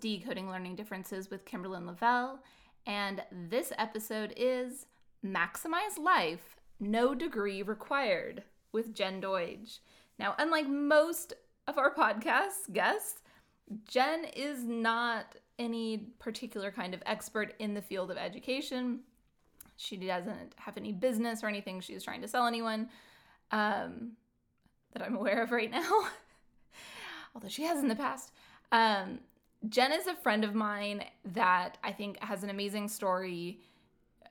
Decoding Learning Differences with Kimberlyn Lavelle, and this episode is Maximize Life, No Degree Required with Jen Doidge. Now, unlike most of our podcast guests, Jen is not any particular kind of expert in the field of education. She doesn't have any business or anything she's trying to sell anyone um, that I'm aware of right now, although she has in the past. Um, Jen is a friend of mine that I think has an amazing story.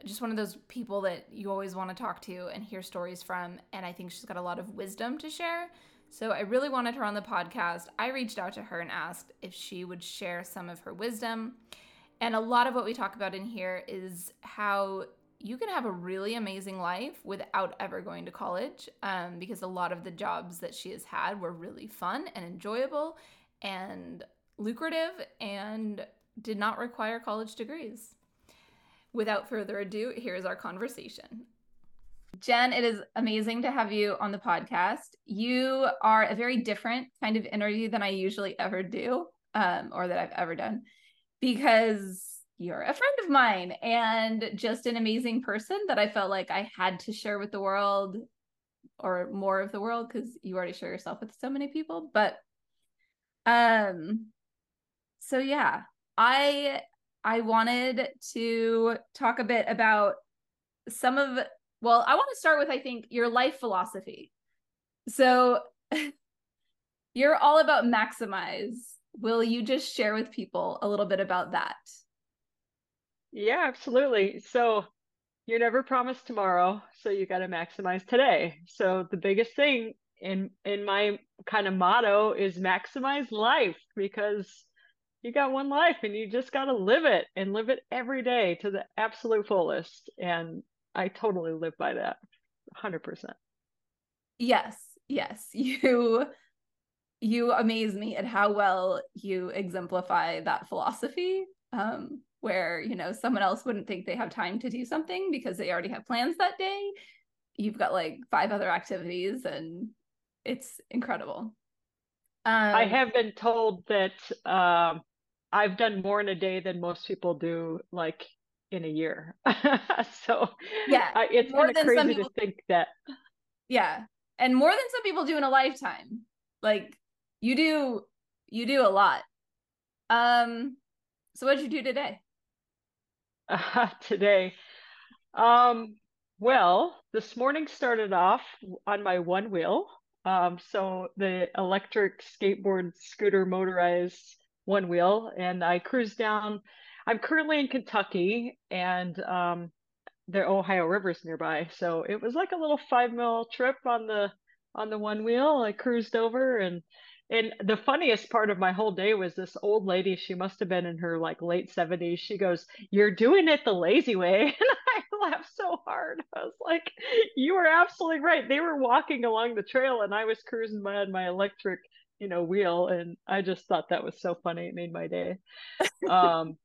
Just one of those people that you always want to talk to and hear stories from. And I think she's got a lot of wisdom to share. So I really wanted her on the podcast. I reached out to her and asked if she would share some of her wisdom. And a lot of what we talk about in here is how you can have a really amazing life without ever going to college um, because a lot of the jobs that she has had were really fun and enjoyable and lucrative and did not require college degrees. Without further ado, here's our conversation. Jen, it is amazing to have you on the podcast. You are a very different kind of interview than I usually ever do, um, or that I've ever done, because you're a friend of mine and just an amazing person that I felt like I had to share with the world or more of the world because you already share yourself with so many people. But um so yeah, I I wanted to talk a bit about some of well, I want to start with I think your life philosophy. So you're all about maximize. Will you just share with people a little bit about that? Yeah, absolutely. So you're never promised tomorrow, so you got to maximize today. So the biggest thing in in my kind of motto is maximize life because you got one life and you just got to live it and live it every day to the absolute fullest and I totally live by that 100%. Yes. Yes. You you amaze me at how well you exemplify that philosophy um where you know someone else wouldn't think they have time to do something because they already have plans that day you've got like five other activities and it's incredible um, i have been told that um, i've done more in a day than most people do like in a year so yeah it's more than crazy people, to think that yeah and more than some people do in a lifetime like you do you do a lot um so what did you do today uh, today. Um, well, this morning started off on my one wheel. Um, so the electric skateboard scooter motorized one wheel, and I cruised down. I'm currently in Kentucky, and um, the Ohio River's nearby. So it was like a little five mile trip on the on the one wheel. I cruised over and and the funniest part of my whole day was this old lady. She must have been in her like late 70s. She goes, You're doing it the lazy way. And I laughed so hard. I was like, You were absolutely right. They were walking along the trail and I was cruising by on my electric, you know, wheel. And I just thought that was so funny. It made my day. um,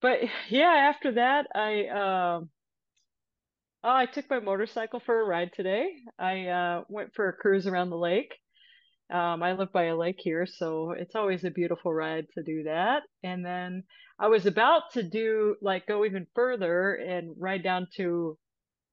but yeah, after that, I, um, oh, I took my motorcycle for a ride today. I uh, went for a cruise around the lake um, I live by a lake here, so it's always a beautiful ride to do that. And then I was about to do like go even further and ride down to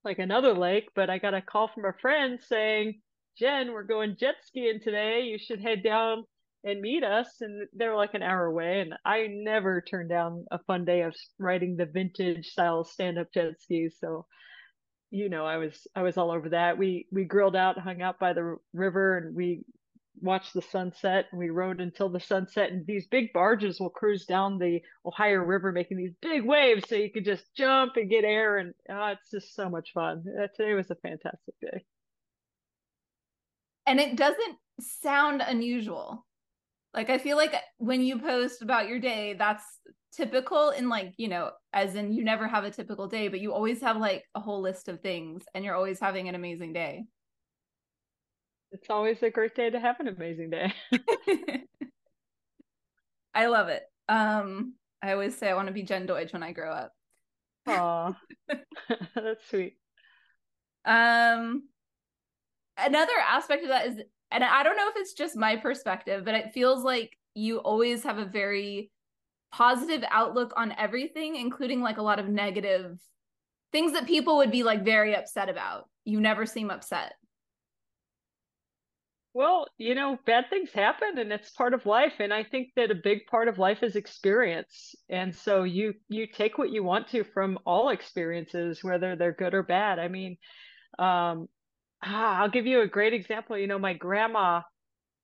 like another lake, but I got a call from a friend saying, Jen, we're going jet skiing today. You should head down and meet us. And they're like an hour away. And I never turn down a fun day of riding the vintage style stand up jet skis. So you know i was i was all over that we we grilled out hung out by the river and we watched the sunset and we rode until the sunset and these big barges will cruise down the ohio river making these big waves so you could just jump and get air and oh, it's just so much fun uh, today was a fantastic day and it doesn't sound unusual like i feel like when you post about your day that's typical in like you know as in you never have a typical day but you always have like a whole list of things and you're always having an amazing day it's always a great day to have an amazing day. I love it. Um, I always say I want to be Jen Doidge when I grow up. Aw, that's sweet. Um, another aspect of that is, and I don't know if it's just my perspective, but it feels like you always have a very positive outlook on everything, including like a lot of negative things that people would be like very upset about. You never seem upset. Well, you know, bad things happen and it's part of life. And I think that a big part of life is experience. And so you you take what you want to from all experiences, whether they're good or bad. I mean, um, ah, I'll give you a great example. You know, my grandma,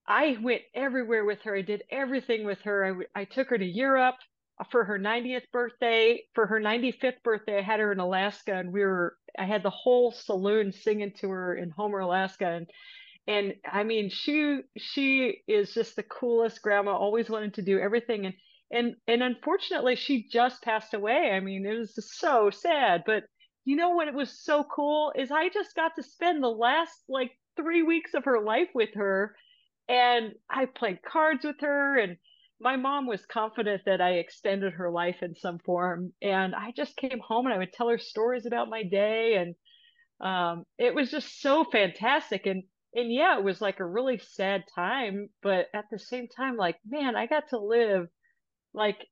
I went everywhere with her. I did everything with her. I, I took her to Europe for her 90th birthday. For her 95th birthday, I had her in Alaska and we were, I had the whole saloon singing to her in Homer, Alaska. And and I mean, she she is just the coolest grandma. Always wanted to do everything, and and and unfortunately, she just passed away. I mean, it was so sad. But you know what? It was so cool is I just got to spend the last like three weeks of her life with her, and I played cards with her, and my mom was confident that I extended her life in some form. And I just came home and I would tell her stories about my day, and um, it was just so fantastic. And and yeah, it was like a really sad time, but at the same time, like, man, I got to live like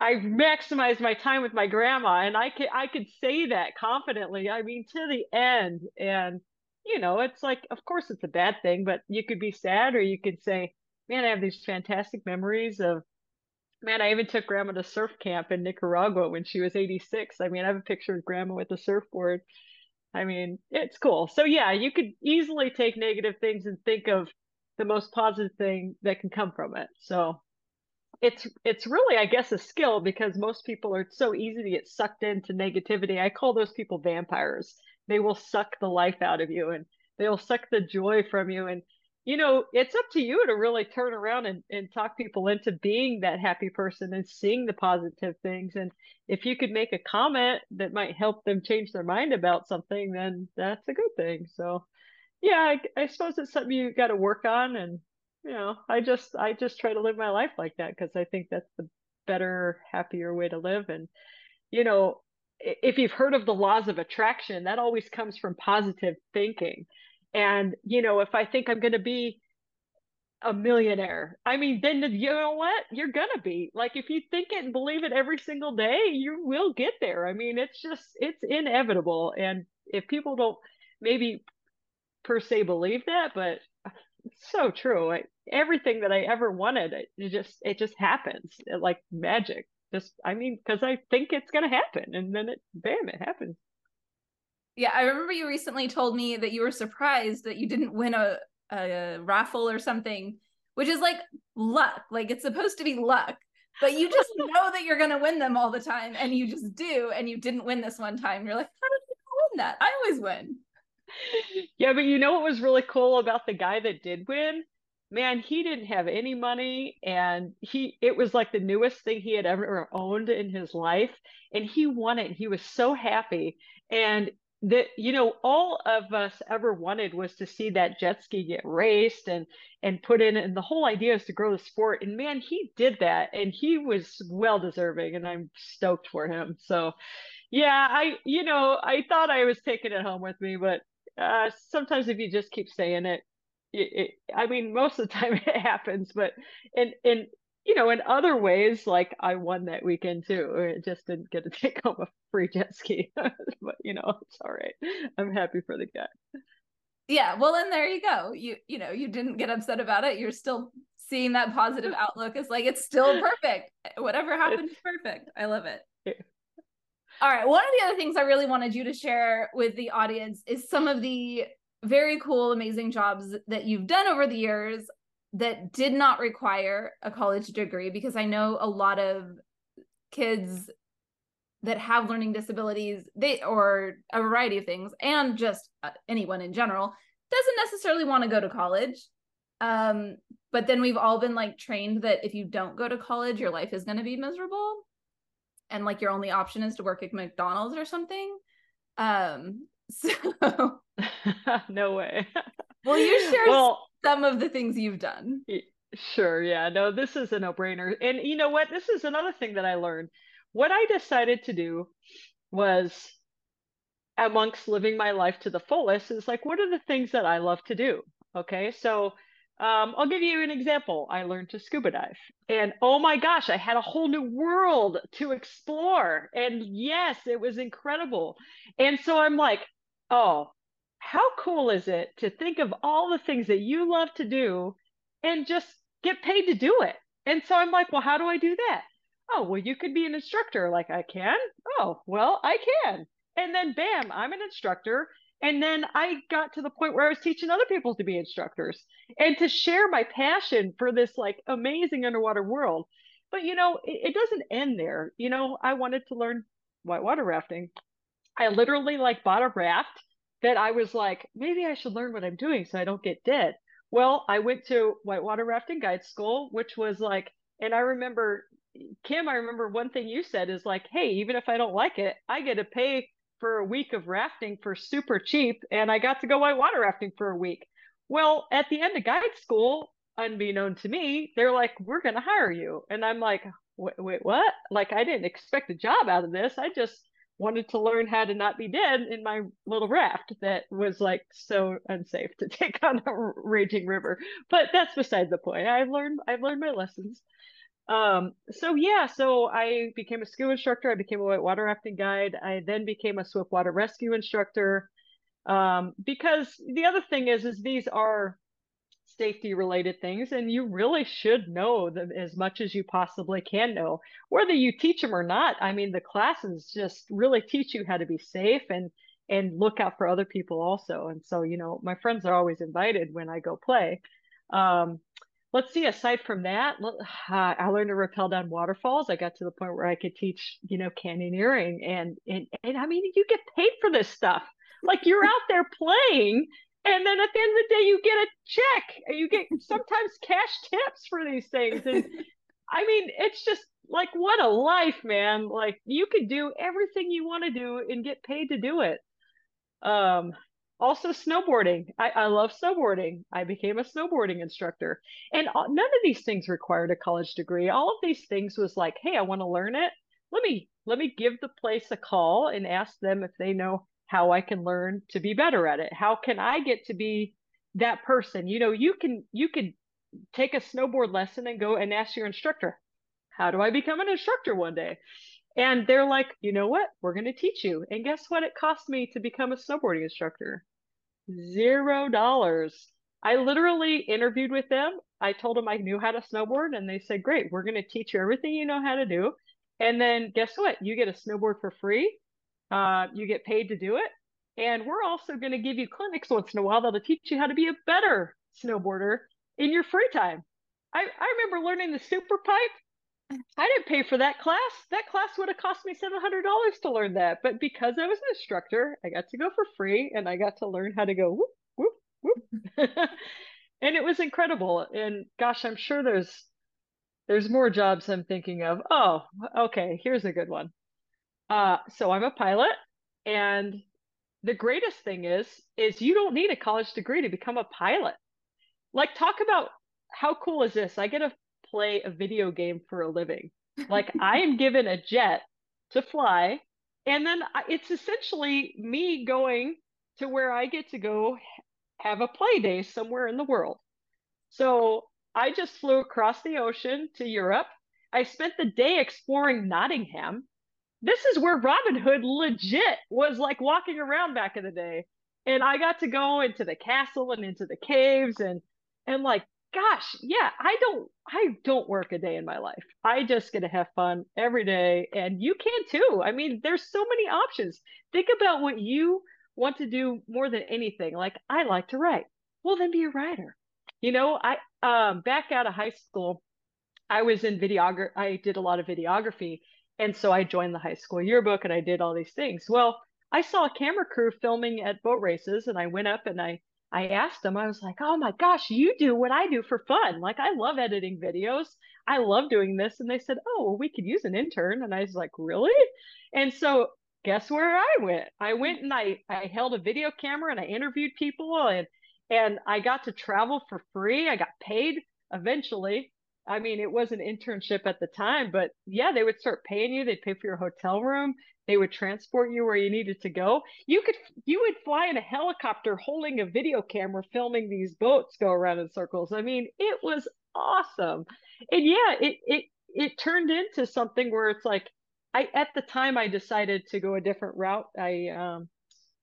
I maximized my time with my grandma and I could I could say that confidently. I mean to the end. And you know, it's like of course it's a bad thing, but you could be sad or you could say, Man, I have these fantastic memories of man, I even took grandma to surf camp in Nicaragua when she was 86. I mean, I have a picture of grandma with a surfboard I mean, it's cool. So yeah, you could easily take negative things and think of the most positive thing that can come from it. So it's it's really I guess a skill because most people are so easy to get sucked into negativity. I call those people vampires. They will suck the life out of you and they'll suck the joy from you and you know, it's up to you to really turn around and, and talk people into being that happy person and seeing the positive things. And if you could make a comment that might help them change their mind about something, then that's a good thing. So, yeah, I, I suppose it's something you got to work on. And, you know, I just, I just try to live my life like that because I think that's the better, happier way to live. And, you know, if you've heard of the laws of attraction, that always comes from positive thinking and, you know, if I think I'm going to be a millionaire, I mean, then you know what? You're to be. Like, if you think it and believe it every single day, you will get there. I mean, it's just, it's inevitable. And if people don't maybe per se believe that, but so true. I, everything that I ever wanted, it just, it just happens like magic. Just, I mean, because I think it's going to happen. And then it, bam, it happens. Yeah, I remember you recently told me that you were surprised that you didn't win a, a raffle or something, which is like luck. Like it's supposed to be luck, but you just know that you're going to win them all the time and you just do. And you didn't win this one time. You're like, how did you win that? I always win. Yeah, but you know what was really cool about the guy that did win? Man, he didn't have any money and he it was like the newest thing he had ever owned in his life and he won it. He was so happy and that you know all of us ever wanted was to see that jet ski get raced and and put in and the whole idea is to grow the sport and man he did that and he was well deserving and i'm stoked for him so yeah i you know i thought i was taking it home with me but uh sometimes if you just keep saying it it, it, I mean, most of the time it happens, but and and you know, in other ways, like I won that weekend too. Or it just didn't get to take home a free jet ski, but you know, it's all right. I'm happy for the guy. Yeah, well, and there you go. You you know, you didn't get upset about it. You're still seeing that positive outlook. It's like it's still perfect. Whatever happened is perfect. I love it. All right. One of the other things I really wanted you to share with the audience is some of the very cool, amazing jobs that you've done over the years that did not require a college degree because I know a lot of kids that have learning disabilities they or a variety of things and just uh, anyone in general doesn't necessarily want to go to college um but then we've all been like trained that if you don't go to college your life is going to be miserable and like your only option is to work at McDonald's or something um so no way well you share well, some of the things you've done. Sure, yeah. No, this is a no-brainer. And you know what? This is another thing that I learned. What I decided to do was amongst living my life to the fullest is like what are the things that I love to do? Okay? So Um, I'll give you an example. I learned to scuba dive, and oh my gosh, I had a whole new world to explore. And yes, it was incredible. And so I'm like, oh, how cool is it to think of all the things that you love to do and just get paid to do it? And so I'm like, well, how do I do that? Oh, well, you could be an instructor like I can. Oh, well, I can. And then bam, I'm an instructor and then I got to the point where I was teaching other people to be instructors and to share my passion for this like amazing underwater world. But you know, it, it doesn't end there. You know, I wanted to learn whitewater rafting. I literally like bought a raft that I was like, maybe I should learn what I'm doing so I don't get dead. Well, I went to whitewater rafting guide school, which was like, and I remember Kim, I remember one thing you said is like, hey, even if I don't like it, I get to pay for a week of rafting for super cheap and I got to go whitewater rafting for a week. Well, at the end of guide school, unbeknown to me, they're like, we're going to hire you. And I'm like, wait, wait, what? Like, I didn't expect a job out of this. I just wanted to learn how to not be dead in my little raft that was like so unsafe to take on a raging river. But that's beside the point. I've learned I've learned my lessons. Um, so yeah, so I became a scuba instructor. I became a whitewater rafting guide. I then became a swiftwater rescue instructor. Um, because the other thing is, is these are safety related things and you really should know them as much as you possibly can know whether you teach them or not i mean the classes just really teach you how to be safe and and look out for other people also and so you know my friends are always invited when i go play um, let's see aside from that i learned to rappel down waterfalls. I got to the point where i could teach you know canyoneering and and, and i mean you get paid for this stuff. Like you're out there playing and then at the end of the day you get a check you get sometimes cash tips for these things and i mean it's just like what a life man. Like you could do everything you want to do and get paid to do it. Um also snowboarding. I, I love snowboarding. I became a snowboarding instructor. And none of these things required a college degree. All of these things was like hey i want to learn it. Let me let me give the place a call and ask them if they know how i can learn to be better at it. How can i get to be that person? You know you can you can take a snowboard lesson and go and ask your instructor how do i become an instructor one day? And they're like, you know what? We're going to teach you. And guess what? It cost me to become a snowboarding instructor zero dollars. I literally interviewed with them. I told them I knew how to snowboard, and they said, Great, we're going to teach you everything you know how to do. And then guess what? You get a snowboard for free. Uh, you get paid to do it. And we're also going to give you clinics once in a while that'll teach you how to be a better snowboarder in your free time. I, I remember learning the super pipe I didn't pay for that class. That class would have cost me $700 to learn that. But because I was an instructor, I got to go for free and I got to learn how to go whoop, whoop, whoop. and it was incredible. And gosh, I'm sure there's there's more jobs I'm thinking of. Oh, okay, here's a good one. Uh, so I'm a pilot and the greatest thing is is you don't need a college degree to become a pilot. Like talk about how cool is this? I get a play a video game for a living. Like I am given a jet to fly, and then it's essentially me going to where I get to go have a play day somewhere in the world. So I just flew across the ocean to Europe. I spent the day exploring Nottingham. This is where Robin Hood legit was like walking around back in the day. And I got to go into the castle and into the caves and and like gosh, yeah, I don't I don't work a day in my life. I just get to have fun every day and you can too. I mean, there's so many options. Think about what you want to do more than anything. Like I like to write. Well, then be a writer. You know, I um back out of high school, I was in videography. I did a lot of videography and so I joined the high school yearbook and I did all these things. Well, I saw a camera crew filming at boat races and I went up and I I asked them, I was like, oh my gosh, you do what I do for fun. Like, I love editing videos. I love doing this. And they said, oh, well, we could use an intern. And I was like, really? And so, guess where I went? I went and I, I held a video camera and I interviewed people and, and I got to travel for free. I got paid eventually I mean, it was an internship at the time, but yeah, they would start paying you. They'd pay for your hotel room. They would transport you where you needed to go. You could you would fly in a helicopter holding a video camera filming these boats go around in circles. I mean, it was awesome. And yeah, it it it turned into something where it's like I at the time I decided to go a different route. I um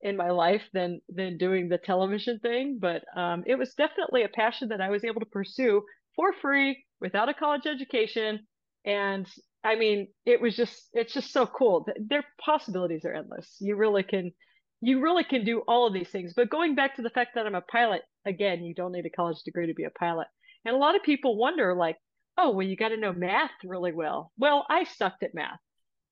in my life than than doing the television thing, but um, it was definitely a passion that I was able to pursue for free without a college education. And I mean, it was just it's just so cool. Their possibilities are endless. You really can you really can do all of these things. But going back to the fact that I'm a pilot, again, you don't need a college degree to be a pilot. And a lot of people wonder, like, oh, well, you got to know math really well. Well, I sucked at math.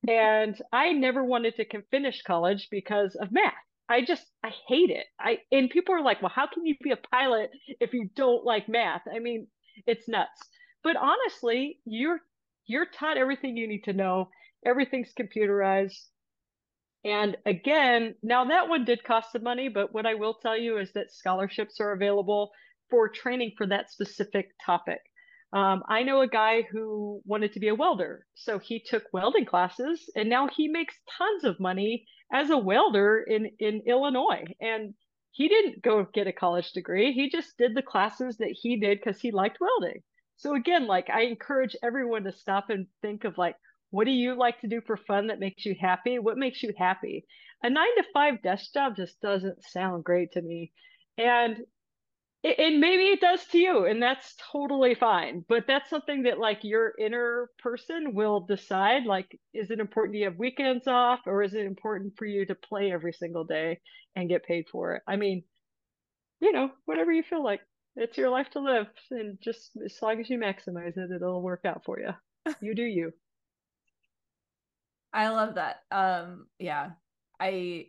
And I never wanted to finish college because of math. I just I hate it. I and people are like, well, how can you be a pilot if you don't like math? I mean, it's nuts. But honestly, you're you're taught everything you need to know. Everything's computerized. And again, now that one did cost some money, but what I will tell you is that scholarships are available for training for that specific topic. Um, I know a guy who wanted to be a welder, so he took welding classes, and now he makes tons of money as a welder in in Illinois. And he didn't go get a college degree. He just did the classes that he did because he liked welding. So again, like I encourage everyone to stop and think of like, what do you like to do for fun that makes you happy? What makes you happy? A nine to five desk job just doesn't sound great to me. And and maybe it does to you and that's totally fine but that's something that like your inner person will decide like is it important you have weekends off or is it important for you to play every single day and get paid for it i mean you know whatever you feel like it's your life to live and just as long as you maximize it it'll work out for you you do you i love that um yeah i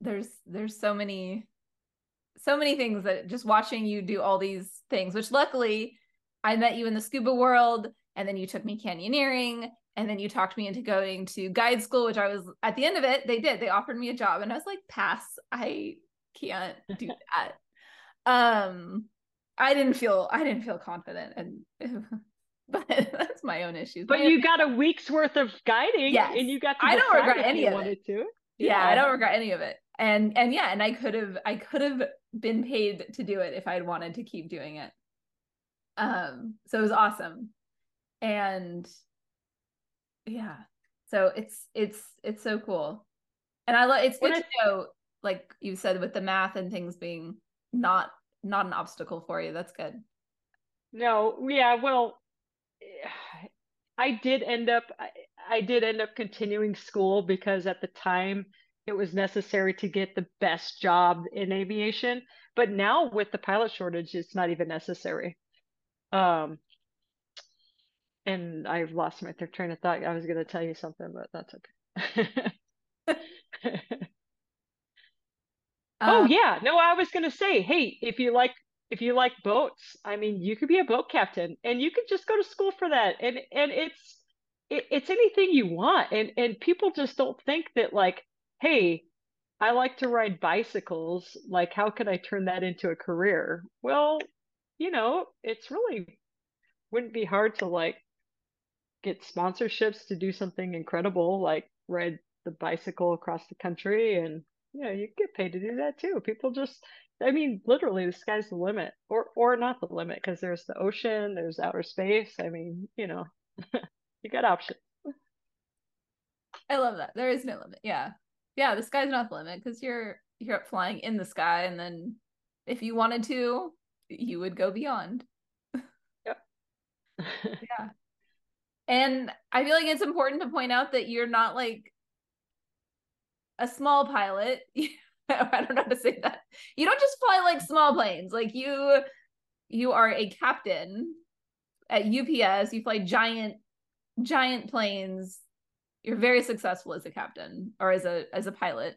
there's there's so many so many things that just watching you do all these things, which luckily I met you in the scuba world and then you took me canyoneering and then you talked me into going to guide school, which I was at the end of it, they did. They offered me a job and I was like, pass. I can't do that. Um I didn't feel I didn't feel confident and but that's my own issues. But you got a week's worth of guiding yes. and you got to I don't regret any of it. To. Yeah. yeah, I don't regret any of it. And and yeah, and I could have I could have been paid to do it if I'd wanted to keep doing it. Um, so it was awesome. And yeah, so it's it's it's so cool. And I love it's good to know, like you said, with the math and things being not not an obstacle for you. That's good. No, yeah, well, I did end up I, I did end up continuing school because at the time it was necessary to get the best job in aviation. But now with the pilot shortage, it's not even necessary. Um, and I've lost my train of thought. I was going to tell you something, but that's okay. oh um, yeah, no, I was going to say, hey, if you like if you like boats, I mean, you could be a boat captain, and you could just go to school for that, and and it's it, it's anything you want, and and people just don't think that like hey, I like to ride bicycles. Like, how can I turn that into a career? Well, you know, it's really wouldn't be hard to like get sponsorships to do something incredible, like ride the bicycle across the country. And yeah, you get paid to do that too. People just, I mean, literally, the sky's the limit, or or not the limit, because there's the ocean, there's outer space. I mean, you know, you got options. I love that. There is no limit. Yeah yeah, the sky's not the limit because you're you're up flying in the sky, and then if you wanted to, you would go beyond. Yep. yeah. And I feel like it's important to point out that you're not like a small pilot. I don't know how to say that. You don't just fly like small planes. Like you you are a captain at UPS. You fly giant giant planes you're very successful as a captain or as a as a pilot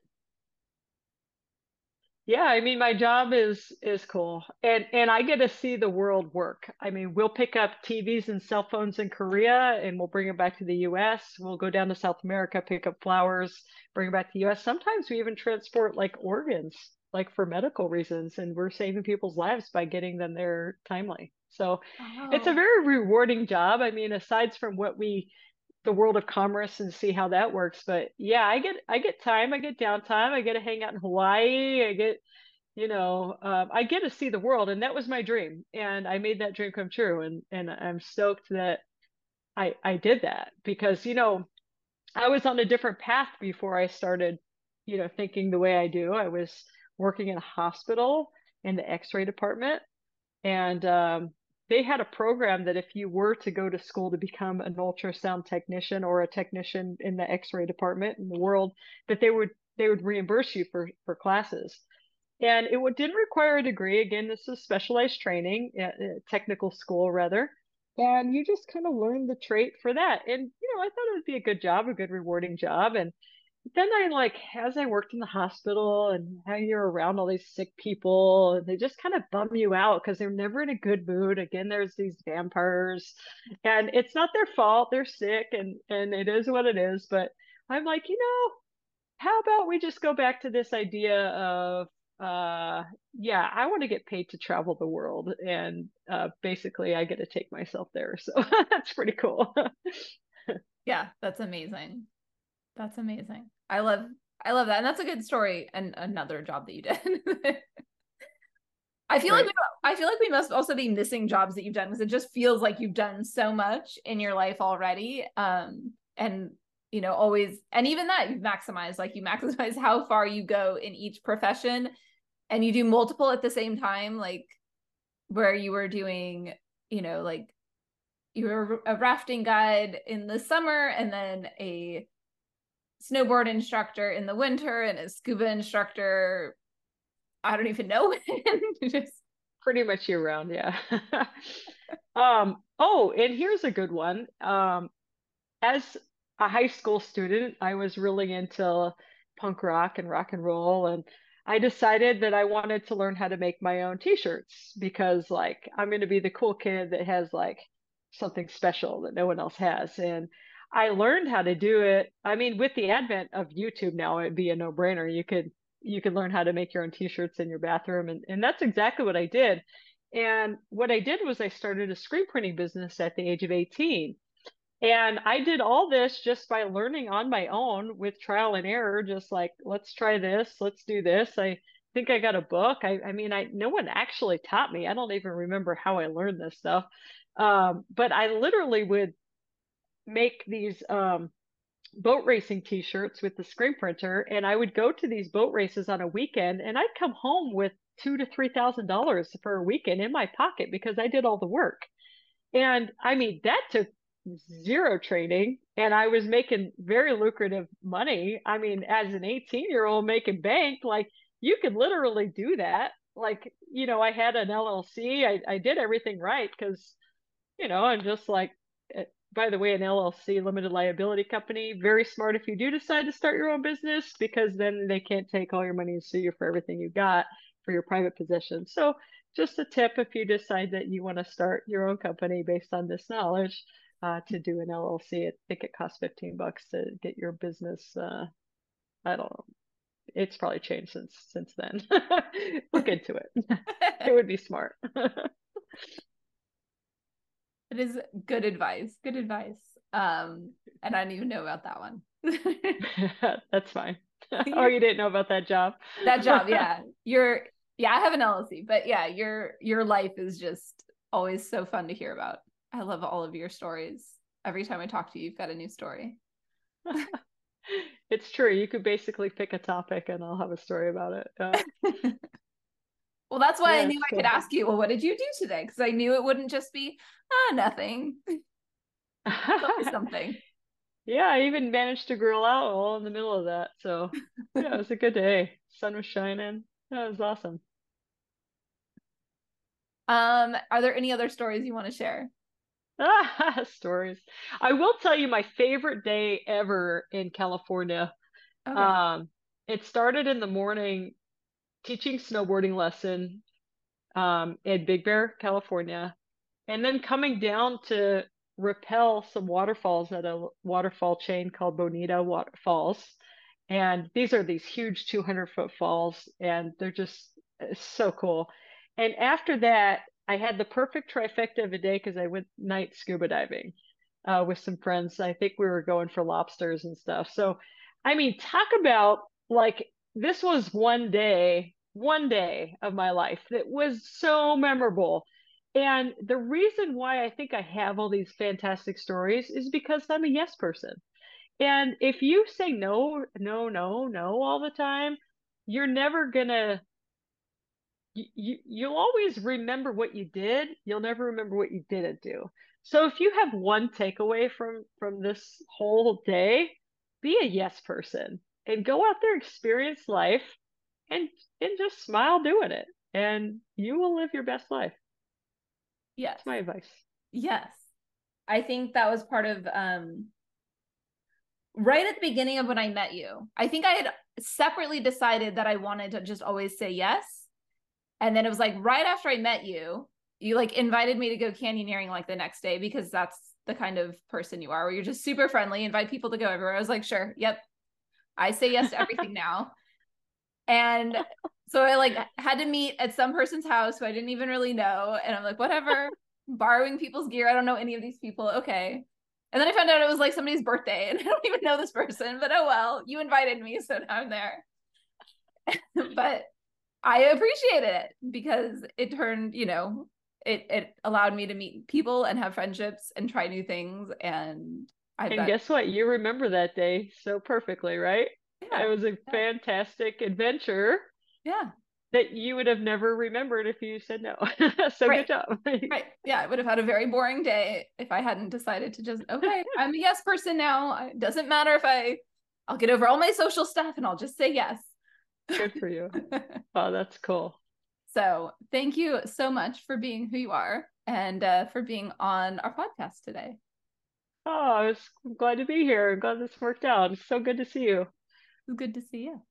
yeah i mean my job is is cool and and i get to see the world work i mean we'll pick up tvs and cell phones in korea and we'll bring them back to the us we'll go down to south america pick up flowers bring them back to the us sometimes we even transport like organs like for medical reasons and we're saving people's lives by getting them there timely. So oh. it's a very rewarding job. I mean, aside from what we the world of commerce and see how that works. But yeah, I get I get time, I get downtime, I get to hang out in Hawaii, I get you know um, I get to see the world, and that was my dream, and I made that dream come true, and and I'm stoked that I I did that because you know I was on a different path before I started you know thinking the way I do. I was working in a hospital in the X-ray department, and um, they had a program that if you were to go to school to become an ultrasound technician or a technician in the x-ray department in the world that they would they would reimburse you for for classes. And it didn't require a degree. Again this is specialized training uh, uh, technical school rather. And you just kind of learn the trait for that. And you know i thought it would be a good job a good rewarding job. And then I like as I worked in the hospital and how you're around all these sick people, they just kind of bum you out because they're never in a good mood. Again, there's these vampires, and it's not their fault. They're sick, and and it is what it is. But I'm like, you know, how about we just go back to this idea of uh yeah i want to get paid to travel the world and uh basically i get to take myself there so that's pretty cool yeah that's amazing that's amazing. I love I love that. And that's a good story and another job that you did. I feel right. like we, I feel like we must also be missing jobs that you've done because it just feels like you've done so much in your life already. Um and you know always and even that you've maximized like you maximize how far you go in each profession and you do multiple at the same time like where you were doing you know like you were a rafting guide in the summer and then a snowboard instructor in the winter and a scuba instructor i don't even know. Just pretty much year round yeah. Um oh and here's a good one. Um as a high school student i was really into punk rock and rock and roll and i decided that i wanted to learn how to make my own t-shirts because like i'm going to be the cool kid that has like something special that no one else has and I learned how to do it. I mean, with the advent of YouTube now, it'd be a no-brainer. You could you could learn how to make your own t-shirts in your bathroom and, and that's exactly what I did. And what I did was I started a screen printing business at the age of 18. And I did all this just by learning on my own with trial and error, just like, let's try this, let's do this. I think I got a book. I, I mean, I no one actually taught me. I don't even remember how I learned this stuff. Um, but I literally would make these um, boat racing t-shirts with the screen printer and i would go to these boat races on a weekend and i'd come home with two to three thousand dollars for a weekend in my pocket because i did all the work. And i mean that took zero training and i was making very lucrative money. I mean as an 18 year old making bank like you could literally do that. Like you know i had an llc i, I did everything right because you know i'm just like eh, by the way, an LLC, limited liability company, very smart if you do decide to start your own business because then they can't take all your money and sue you for everything you got for your private possession. So, just a tip if you decide that you want to start your own company based on this knowledge uh, to do an LLC. I think it costs 15 bucks to get your business. Uh, I don't know. It's probably changed since since then. Look into it. it would be smart. It is good advice. Good advice. Um, and I didn't even know about that one. That's fine. oh, you didn't know about that job? that job, yeah. You're yeah, I have an LLC, but yeah, your your life is just always so fun to hear about. I love all of your stories. Every time I talk to you, you've got a new story. it's true. You could basically pick a topic and I'll have a story about it. Uh, well, that's why yeah, I knew I could ask you, well, what did you do today? Because I knew it wouldn't just be, ah, nothing. something. Yeah, I even managed to grill out all in the middle of that. So yeah, it was a good day. Sun was shining. That was awesome. Um, are there any other stories you want to share? Ah, stories. I will tell you my favorite day ever in California. Okay. Um, it started in the morning teaching snowboarding lesson um, in Big Bear, California, and then coming down to rappel some waterfalls at a waterfall chain called Bonita Waterfalls. And these are these huge 200 foot falls, and they're just uh, so cool. And after that, I had the perfect trifecta of a day because I went night scuba diving uh, with some friends. I think we were going for lobsters and stuff. So, I mean, talk about like this was one day, one day of my life that was so memorable. And the reason why I think I have all these fantastic stories is because I'm a yes person. And if you say no, no, no, no all the time, you're never gonna you, you'll always remember what you did you'll never remember what you didn't do so if you have one takeaway from from this whole day be a yes person and go out there experience life and and just smile doing it and you will live your best life yes that's my advice yes i think that was part of um right at the beginning of when i met you i think i had separately decided that i wanted to just always say yes and then it was like right after I met you, you like invited me to go canyoneering like the next day because that's the kind of person you are where you're just super friendly, invite people to go everywhere. I was like, sure, yep. I say yes to everything now. And so I like had to meet at some person's house who I didn't even really know. And I'm like, whatever, borrowing people's gear. I don't know any of these people. Okay. And then I found out it was like somebody's birthday and I don't even know this person, but oh well, you invited me. So now I'm there. but I appreciated it because it turned, you know, it it allowed me to meet people and have friendships and try new things. And I and guess what? You remember that day so perfectly, right? Yeah, it was a yeah. fantastic adventure. Yeah. That you would have never remembered if you said no. so right. good job. right. Yeah. I would have had a very boring day if I hadn't decided to just, okay, I'm a yes person now. It doesn't matter if I I'll get over all my social stuff and I'll just say yes. Good for you. oh, that's cool. So, thank you so much for being who you are and uh, for being on our podcast today. Oh, I was glad to be here. I'm glad this worked out. It's so good to see you. Good to see you.